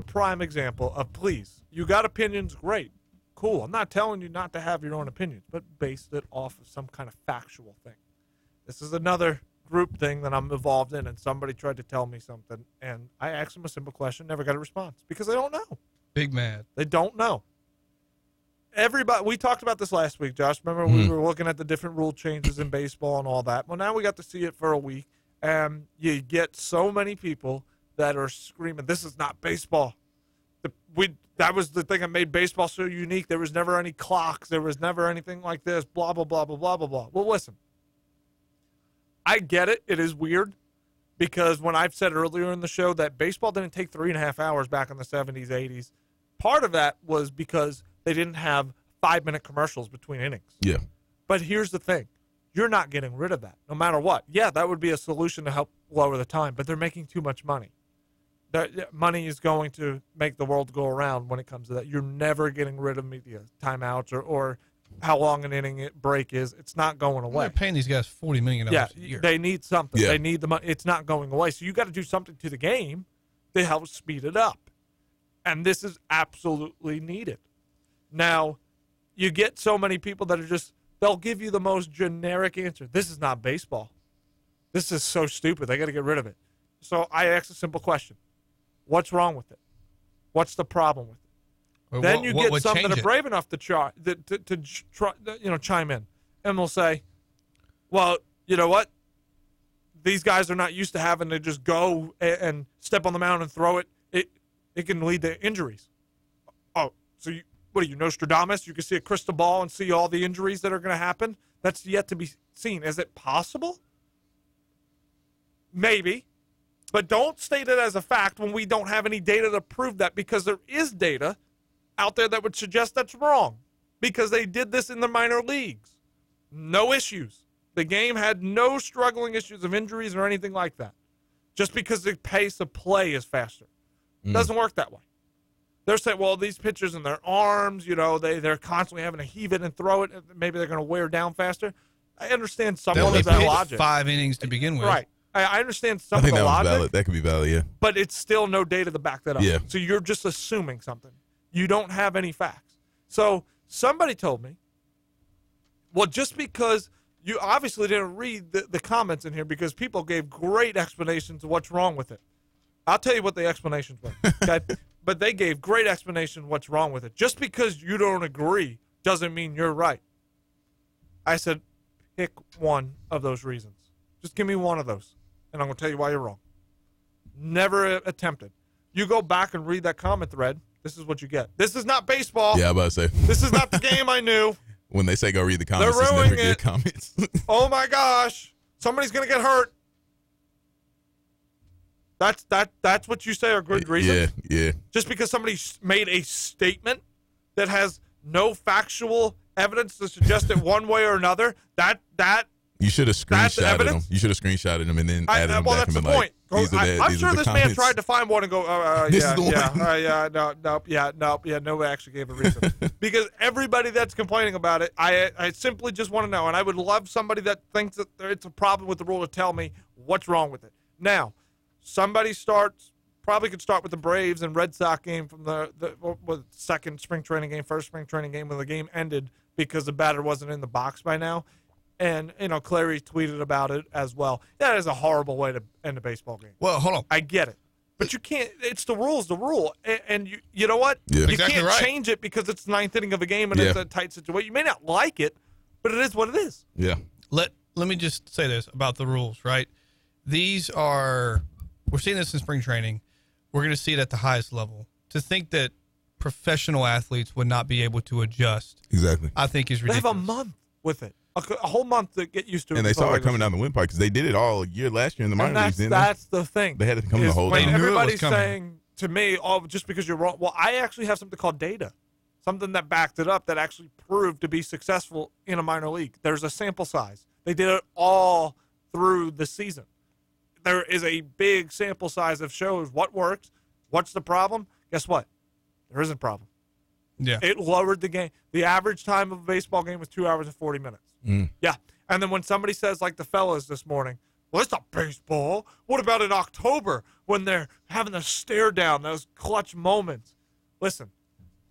prime example of please, you got opinions, great, cool. I'm not telling you not to have your own opinions, but base it off of some kind of factual thing. This is another group thing that I'm involved in, and somebody tried to tell me something, and I asked them a simple question, never got a response because they don't know. Big mad. They don't know. Everybody, we talked about this last week, Josh. Remember, we mm-hmm. were looking at the different rule changes in baseball and all that. Well, now we got to see it for a week, and you get so many people that are screaming, "This is not baseball." The, we that was the thing that made baseball so unique. There was never any clocks. There was never anything like this. Blah blah blah blah blah blah blah. Well, listen, I get it. It is weird because when I've said earlier in the show that baseball didn't take three and a half hours back in the 70s, 80s, part of that was because they didn't have five minute commercials between innings. Yeah. But here's the thing you're not getting rid of that no matter what. Yeah, that would be a solution to help lower the time, but they're making too much money. That money is going to make the world go around when it comes to that. You're never getting rid of media timeouts or, or how long an inning break is. It's not going away. they're paying these guys forty million Yeah, dollars a year. they need something. Yeah. They need the money. It's not going away. So you got to do something to the game to help speed it up. And this is absolutely needed. Now, you get so many people that are just, they'll give you the most generic answer. This is not baseball. This is so stupid. They got to get rid of it. So I asked a simple question What's wrong with it? What's the problem with it? Well, then what- you get some that are it? brave enough to try to, to, to try, you know chime in, and they'll say, "Well, you know what? These guys are not used to having to just go and, and step on the mound and throw it. It it can lead to injuries. Oh, so you what are you Nostradamus? You can see a crystal ball and see all the injuries that are going to happen. That's yet to be seen. Is it possible? Maybe, but don't state it as a fact when we don't have any data to prove that because there is data out there that would suggest that's wrong because they did this in the minor leagues. No issues. The game had no struggling issues of injuries or anything like that. Just because the pace of play is faster. Mm. Doesn't work that way. They're saying, well, these pitchers and their arms, you know, they, they're constantly having to heave it and throw it. Maybe they're going to wear down faster. I understand some of that logic. five innings to begin with. Right. I, I understand some I think of that the was logic valid. That could be valid. Yeah. but it's still no data to back that up. Yeah. So you're just assuming something. You don't have any facts. So somebody told me, well, just because you obviously didn't read the, the comments in here because people gave great explanations of what's wrong with it. I'll tell you what the explanations were. Okay. but they gave great explanation what's wrong with it. Just because you don't agree doesn't mean you're right. I said, pick one of those reasons. Just give me one of those, and I'm going to tell you why you're wrong. Never attempted. You go back and read that comment thread. This is what you get. This is not baseball. Yeah, I'm about to say. This is not the game I knew. When they say go read the comments, They're ruining it. comments. Oh my gosh, somebody's gonna get hurt. That's that. That's what you say are good reasons. yeah, yeah. Just because somebody made a statement that has no factual evidence to suggest it one way or another. That that You should have screenshotted them. You should have screenshotted them and then I, added I- them well, back that's and the been point. like, are I, the, I'm these sure the this man tried to find one and go, uh, uh, This yeah, is the yeah, one. uh, yeah, no, nope, yeah, nope, yeah, nobody actually gave a reason. because everybody that's complaining about it, I, I simply just want to know, and I would love somebody that thinks that it's a problem with the rule to tell me what's wrong with it. Now, somebody starts, probably could start with the Braves and Red Sox game from the, the what was it, second spring training game, first spring training game when the game ended because the batter wasn't in the box by now. And, you know, Clary tweeted about it as well. That is a horrible way to end a baseball game. Well, hold on. I get it. But you can't. It's the rules, the rule, and, and you. You know what? Yeah. You Exactly can't right. change it because it's the ninth inning of a game and it's a tight situation. You may not like it, but it is what it is. Yeah. let let me just say this about the rules, right? These are we're seeing this in spring training. We're going to see it at the highest level. To think that professional athletes would not be able to adjust, Exactly. I think is ridiculous. They have a month with it, a, a whole month to get used to. It. And they saw it coming down the windpipe because they did it all year last year in the minor And that's leagues. That's the thing. They had it coming the whole when time. They knew it was Everybody's saying to me, "Oh, just because you're wrong." Well, I actually have something called data, something that backed it up that actually proved to be successful in a minor league. There's a sample size. They did it all through the season. There is a big sample size that shows what works, what's the problem. Guess what? There isn't a problem. Yeah. It lowered the game. The average time of a baseball game was two hours and 40 minutes. Mm. Yeah. And then when somebody says, like the fellas this morning, Well, it's not baseball. What about in October when they're having the stare down, those clutch moments? Listen,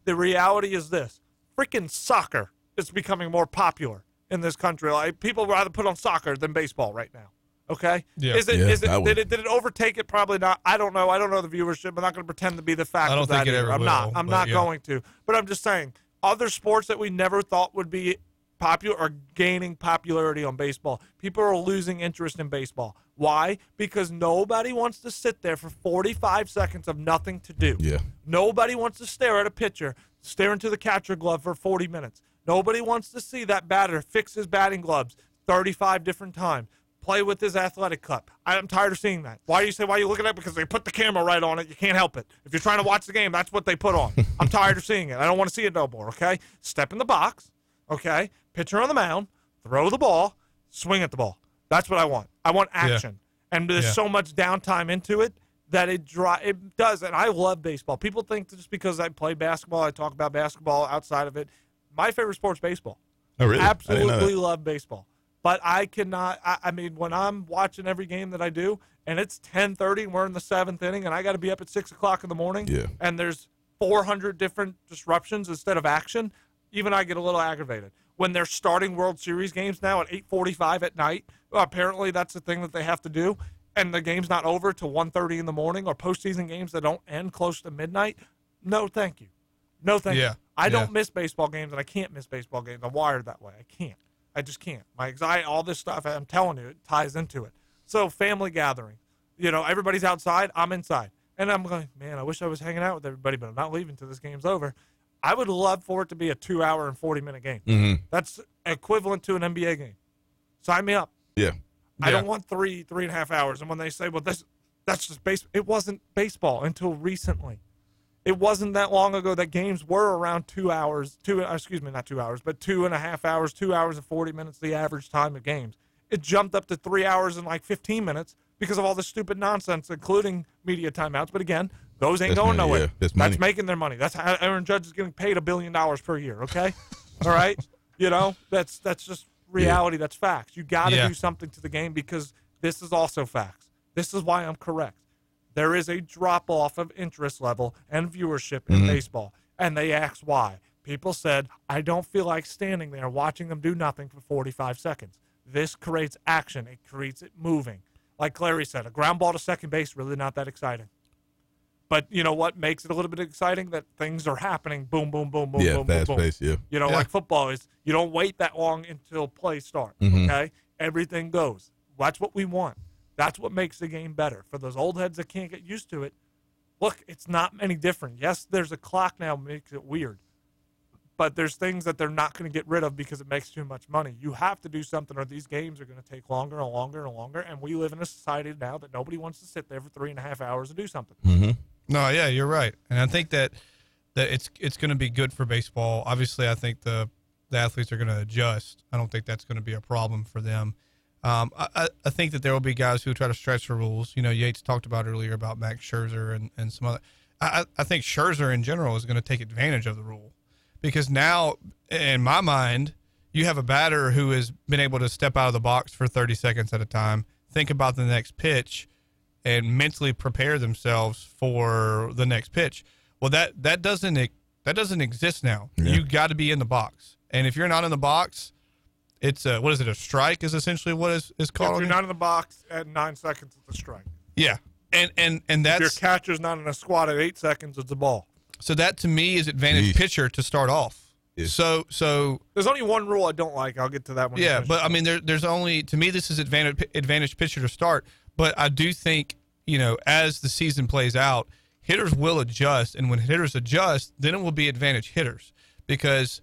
the reality is this freaking soccer is becoming more popular in this country. Like people rather put on soccer than baseball right now. Okay. Yeah. Is it? Yeah, is it? Would. Did it? Did it overtake it? Probably not. I don't know. I don't know the viewership. I'm not going to pretend to be the fact I don't of that think it either. ever I'm not. I'm not yeah. going to. But I'm just saying, other sports that we never thought would be popular are gaining popularity on baseball. People are losing interest in baseball. Why? Because nobody wants to sit there for 45 seconds of nothing to do. Yeah. Nobody wants to stare at a pitcher, stare into the catcher glove for 40 minutes. Nobody wants to see that batter fix his batting gloves 35 different times, play with his athletic cup. I'm tired of seeing that. Why do you say, why are you looking at it? Because they put the camera right on it. You can't help it. If you're trying to watch the game, that's what they put on. I'm tired of seeing it. I don't want to see it no more, okay? Step in the box, okay? Pitcher on the mound, throw the ball, swing at the ball. That's what I want. I want action. And there's Yeah. so much downtime into it that it dry it does and I love baseball. People think just because I play basketball, I talk about basketball outside of it. My favorite sport's baseball. Oh, really? I Absolutely love baseball. But I cannot I, I mean when I'm watching every game that I do and it's ten thirty and we're in the seventh inning and I gotta be up at six o'clock in the morning Yeah. and there's four hundred different disruptions instead of action, even I get a little aggravated. When they're starting World Series games now at eight forty five at night, well, apparently that's the thing that they have to do, and the game's not over till 1.30 in the morning, or postseason games that don't end close to midnight. No, thank you. No, thank Yeah, you. I yeah. don't miss baseball games, and I can't miss baseball games. I'm wired that way. I can't. I just can't. My anxiety, all this stuff, I'm telling you, it ties into it. So, family gathering. You know, everybody's outside. I'm inside. And I'm going, man, I wish I was hanging out with everybody, but I'm not leaving till this game's over. I would love for it to be a two hour and 40 minute game. hmm That's equivalent to an NBA game. Sign me up. Yeah. I Yeah. don't want three, three and a half hours. And when they say, well, this, that's just base, it wasn't baseball until recently. It wasn't that long ago that games were around two hours, two, uh, excuse me, not two hours, but two and a half hours, two hours and 40 minutes, the average time of games. It jumped up to three hours and like 15 minutes because of all the stupid nonsense, including media timeouts. But again, those ain't That's going money, nowhere. yeah. That's money. making their money. That's how Aaron Judge is getting paid a billion dollars per year. Okay, all right. You know that's that's just reality. That's facts. You got to Yeah. do something to the game because this is also facts. This is why I'm correct. There is a drop off of interest level and viewership in baseball, and they asked why. People said, "I don't feel like standing there watching them do nothing for 45 seconds." This creates action. It creates it moving. Like Clary said, a ground ball to second base really not that exciting. But you know what makes it a little bit exciting? That things are happening. Boom, boom, boom, boom, Yeah. boom, boom, Fast boom. pace. Yeah. You know, Yeah. like football is you don't wait that long until play starts. Mhm. Okay, everything goes. That's what we want. That's what makes the game better for those old heads that can't get used to it. Look, it's not any different. Yes, there's a clock now makes it weird, but there's things that they're not going to get rid of because it makes too much money. You have to do something, or these games are going to take longer and longer and longer. And we live in a society now that nobody wants to sit there for three and a half hours to do something. Mm-hmm. No, yeah, you're right, and I think that that it's it's going to be good for baseball. Obviously, I think the the athletes are going to adjust. I don't think that's going to be a problem for them. Um, I, I- think that there will be guys who try to stretch the rules. You know, Yates talked about earlier about Max Scherzer and, and some other. I, I think Scherzer in general is going to take advantage of the rule because now, in my mind, you have a batter who has been able to step out of the box for 30 seconds at a time, think about the next pitch, and mentally prepare themselves for the next pitch. Well, that that doesn't that doesn't exist now. Yeah. You got to be in the box, and if you're not in the box, it's a, what is it? A strike is essentially what is is If called. you're not in the box at nine seconds, it's a strike. yeah, and and and If your catcher's not in a squat at eight seconds, it's a ball. so that to me is advantage Yeesh. pitcher to start off. Yeah. So so There's only one rule I don't like. I'll get to that one. yeah, but I mean, there, there's only to me this is advantage advantage pitcher to start. But I do think you know as the season plays out, hitters will adjust, and when hitters adjust, then it will be advantage hitters because,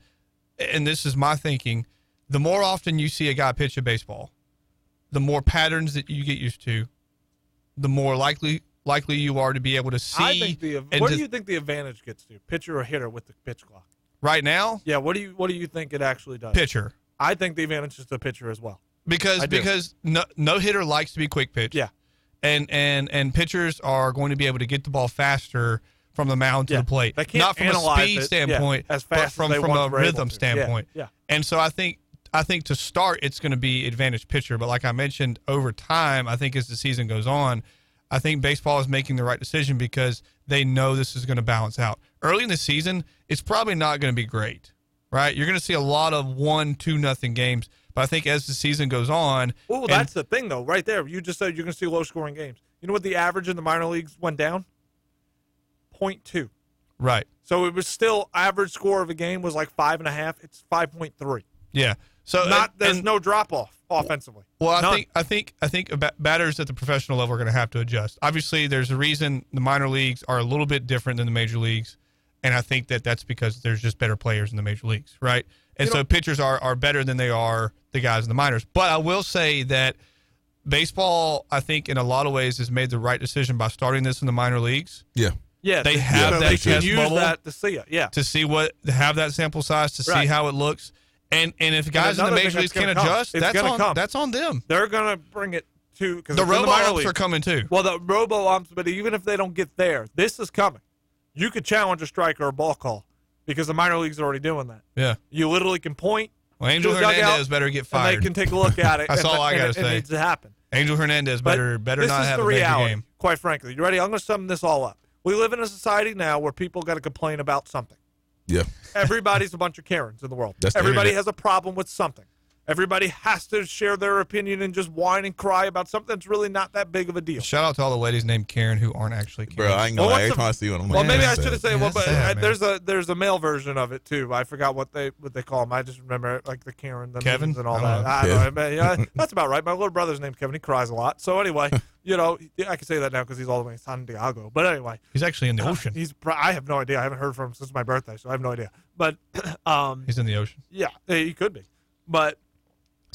and this is my thinking, the more often you see a guy pitch a baseball, the more patterns that you get used to, the more likely likely you are to be able to see. I think the what to- do you think the advantage gets to pitcher or hitter with the pitch clock? right now Yeah, what do you what do you think it actually does? pitcher I think the advantage is the pitcher as well. because I do. because no, no hitter likes to be quick pitch. Yeah. and and and pitchers are going to be able to get the ball faster from the mound to Yeah. the plate, They can't not from a speed it, yeah, standpoint, as but fast as from from a once were able rhythm to. Yeah, standpoint. yeah. And so I think I think to start, it's going to be advantage pitcher. But like I mentioned, over time, I think as the season goes on, I think baseball is making the right decision because they know this is going to balance out. Early in the season, it's probably not going to be great, right? You're going to see a lot of one, two, nothing games. But I think as the season goes on, Oh, that's the thing, though, right there. You just said you're going to see low scoring games. You know what the average in the minor leagues went down? 0.2. right, So it was still average score of a game was like five and a half. It's 5.3. yeah. So Not and- there's and- no drop off offensively. Well, I None. think I think I think batters at the professional level are going to have to adjust. Obviously, there's a reason the minor leagues are a little bit different than the major leagues, and I think that that's because there's just better players in the major leagues, right? And You so know- pitchers are are better than they are the guys in the minors. But I will say that baseball, I think, in a lot of ways, has made the right decision by starting this in the minor leagues Yeah. Yeah, They so have so that they can test use bubble that to see it. Yeah, to see what to have that sample size to see how it looks. And and if guys in the major leagues can gonna come. adjust, It's that's gonna on come. that's on them. they're gonna bring it to because The robo umps are coming too. Well, the robo umps, but even if they don't get there, this is coming. You could challenge a strike or a ball call because the minor leagues are already doing that. Yeah. You literally can point, Well, Angel Hernandez better get fired. and they can take a look at it. That's and, all I gotta it, say. It needs to happen. Angel Hernandez But better better this not have the a major reality, game. Quite frankly, you ready? I'm going to sum this all up. We live in a society now where people got to complain about something. Yeah. Everybody's a bunch of Karens in the world. That's Everybody internet. has a problem with something. Everybody has to share their opinion and just whine and cry about something that's really not that big of a deal. Shout out to all the ladies named Karen who aren't actually Karen. Bro, I ain't gonna Well, lie. what's Every the- time I see one, I'm Well, like, maybe I should have said. Well, but sad, uh, there's a there's a male version of it too. I forgot what they what they call them. I just remember like the Karen, the Kevin? and all I that. don't know. I don't know. but, Yeah, that's about right. My little brother's named Kevin. He cries a lot. So anyway, you know, I can say that now because he's all the way in San Diego. But anyway, He's actually in the ocean. he's. I have no idea. I haven't heard from him since my birthday, so I have no idea. But um, He's in the ocean. yeah, he could be. But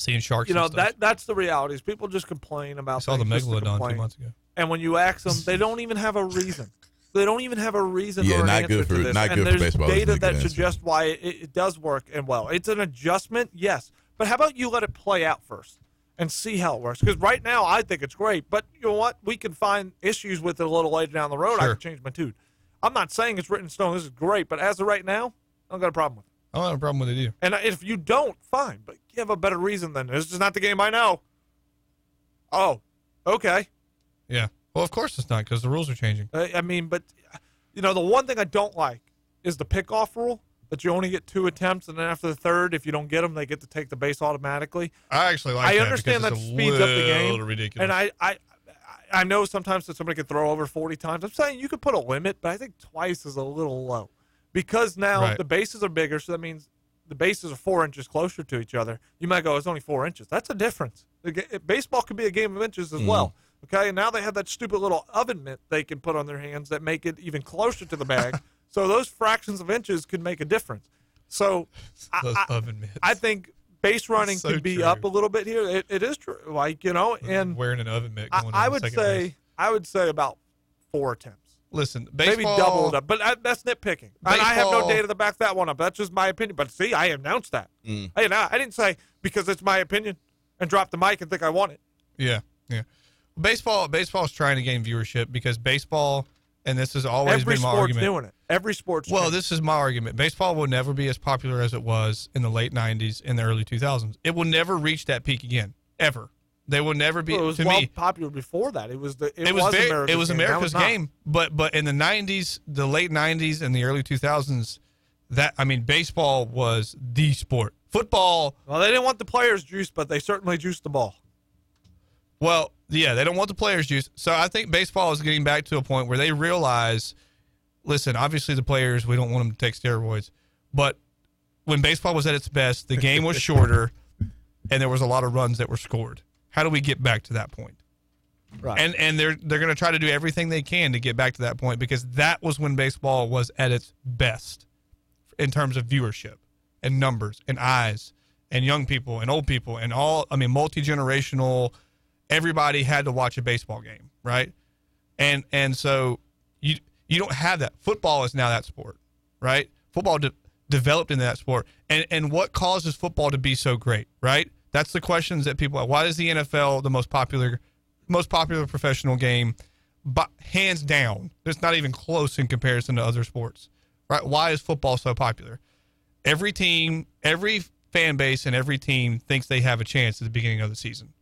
Seeing sharks. you know and stuff. that that's the reality. Is people just complain I about. saw the things just to megalodon two months ago. And when you ask them, they don't even have a reason. They don't even have a reason. Yeah, or an not answer good for- to this. not and good for baseball is data a good that answer. suggests why it, it does work and well. It's an adjustment, yes, but how about you let it play out first and see how it works? Because right now I think it's great, but you know what? We can find issues with it a little later down the road. I can change my tune. I'm not saying it's written in stone. This is great, but as of right now, I don't got a problem with it. I don't have a problem with it either. And if you don't, fine, but give a better reason than this is not the game I know. Oh, okay. Yeah. Well, of course it's not because the rules are changing. I I mean, but you know, the one thing I don't like is the pickoff rule that you only get two attempts, and then after the third, if you don't get them, they get to take the base automatically. I actually like. I that understand that speeds up the game a little Ridiculous. and I, I, I know sometimes that somebody could throw over forty times. I'm saying you could put a limit, but I think twice is a little low because now Right. the bases are bigger, so that means the bases are four inches closer to each other. You might go, it's only four inches. That's a difference. Baseball could be a game of inches as mm. well. Okay, and now they have that stupid little oven mitt they can put on their hands that make it even closer to the bag. so those fractions of inches could make a difference. So I- Those I, oven mitts. I think base running So could be true. up a little bit here. It, it is true, like you know, and wearing an oven mitt. I, Going I would say base. I would say about four attempts, Listen, baseball, maybe double it up. But I, that's nitpicking, and I have no data to back that one up. That's just my opinion. But see, I announced that. Mm. Hey, now I didn't say because it's my opinion and drop the mic and think I want it. Yeah, yeah. Baseball, baseball is trying to gain viewership because baseball, and this has always Every been my sport's argument. doing it. Every sport's Well, changing. this is my argument. Baseball will never be as popular as it was in the late '90s and the early 2000s. It will never reach that peak again, ever. They will never be. Well, it was well me, popular before that. It was the it, it was, very, America's it was game. America's not. game. But but in the '90s, the late '90s and the early 2000s, that I mean, baseball was the sport. Football, Well, they didn't want the players juiced, but they certainly juiced the ball. Well, yeah, they don't want the players juice. So I think baseball is getting back to a point where they realize, listen, obviously the players, we don't want them to take steroids, but when baseball was at its best, the game was shorter and there was a lot of runs that were scored. How do we get back to that point? Right. And and they're they're going to try to do everything they can to get back to that point because that was when baseball was at its best in terms of viewership and numbers and eyes and young people and old people and all I mean multi-generational everybody had to watch a baseball game, right? And and so you you don't have that. Football is now that sport, right? Football de- developed into that sport. And and what causes football to be so great, right? That's the questions that people ask. why is the NFL the most popular most popular professional game but hands down. It's not even close in comparison to other sports. Right? Why is football so popular? Every team, every fan base and every team thinks they have a chance at the beginning of the season.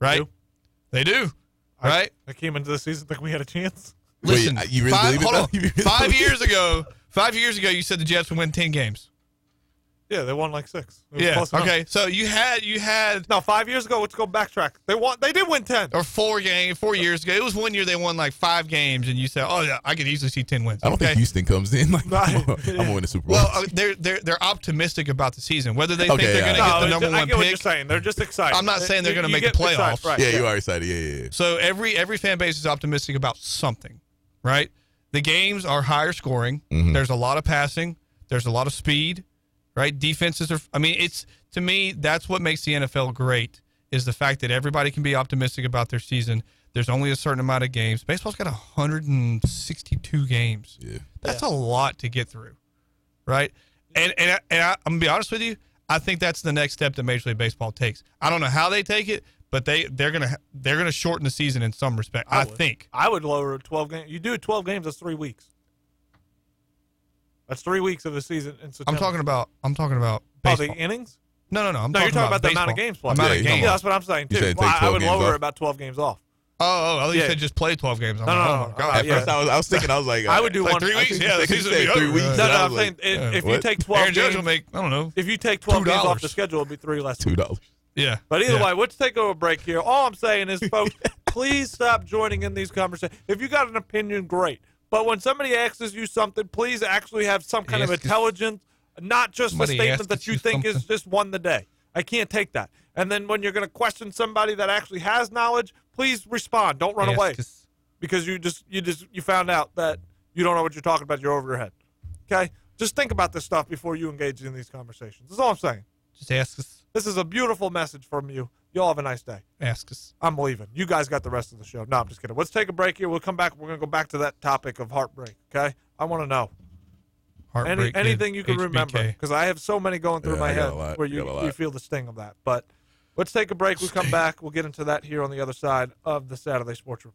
Right? Do? They do. I- Right? I came into the season thinking we had a chance. Listen, you really five, believe it, hold on. You really five believe years ago, five years ago, you said the Jets would win ten games. Yeah, they won like six. It was Yeah. close. Okay. So you had you had No, five years ago. Let's go backtrack. They won. They did win ten. or four game four years ago. It was one year they won like five games, and you said, "Oh yeah, I could easily see ten wins." I don't okay. think Houston comes in like Right. I'm gonna win the Super Bowl. well, uh, they're they're they're optimistic about the season. Whether they think they're yeah. going to no, get the it's- number I one get what you're saying. They're just excited. I'm not saying they're You- gonna you make the get excited, playoffs. Right. yeah, you are excited. Yeah, yeah, yeah. so every every fan base is optimistic about something, right? The games are higher scoring. Mhm. There's a lot of passing. There's a lot of speed, right? Defenses are. I mean, it's to me that's what makes the NFL great is the fact that everybody can be optimistic about their season. There's only a certain amount of games. Baseball's got 162 games. Yeah. That's a lot to get through, right? And and, I, and I, I'm gonna be honest with you. I think that's the next step that Major League Baseball takes. I don't know how they take it, but they they're gonna they're gonna shorten the season in some respect. I, would. think. I would lower it 12 games. You do 12 games. That's three weeks. That's three weeks of the season in I'm talking about I'm talking about Oh, the innings? no, no, no. I'm No, talking you're talking about, the amount of games played. Amount Yeah, of games. Yeah, that's what I'm saying too. Well, I 12 would lower off. about 12 games off. Oh, oh, oh, I thought you Yeah. said just play 12 games. I'm No, like, no, oh no, my no. god. At yeah. first, I was, I was thinking, I was like, I would do Like one three weeks. Yeah, the They season would be three weeks. No, No, I no, was I'm saying like, if, yeah. if you take 12 Aaron Judge games, will make I don't know. if you take 12 games off the schedule, it'll be three less. two dollars. Yeah. But either yeah. way, let's take a break here. All I'm saying is, folks, please stop joining in these conversations. If you got an opinion, great. But when somebody asks you something, please actually have some kind of Ask intelligence, not just a statement that you you think is just won the day. I can't take that. And then when you're going to question somebody that actually has knowledge, please respond. Don't run Ask away us- because you just you just you found out that you don't know what you're talking about. You're over your head. Okay, just think about this stuff before you engage in these conversations. That's all I'm saying. Just ask us. This is a beautiful message from you. Y'all have a nice day. Ask us. I'm leaving. You guys got the rest of the show. No, I'm just kidding. Let's take a break here. We'll come back. We're gonna go back to that topic of heartbreak. Okay, I want to know any Heartbreak anything you can remember because I have so many going through Yeah, my head where I you got a lot. you feel the sting of that. But let's take a break. We come back. We'll get into that here on the other side of the Saturday Sports Report.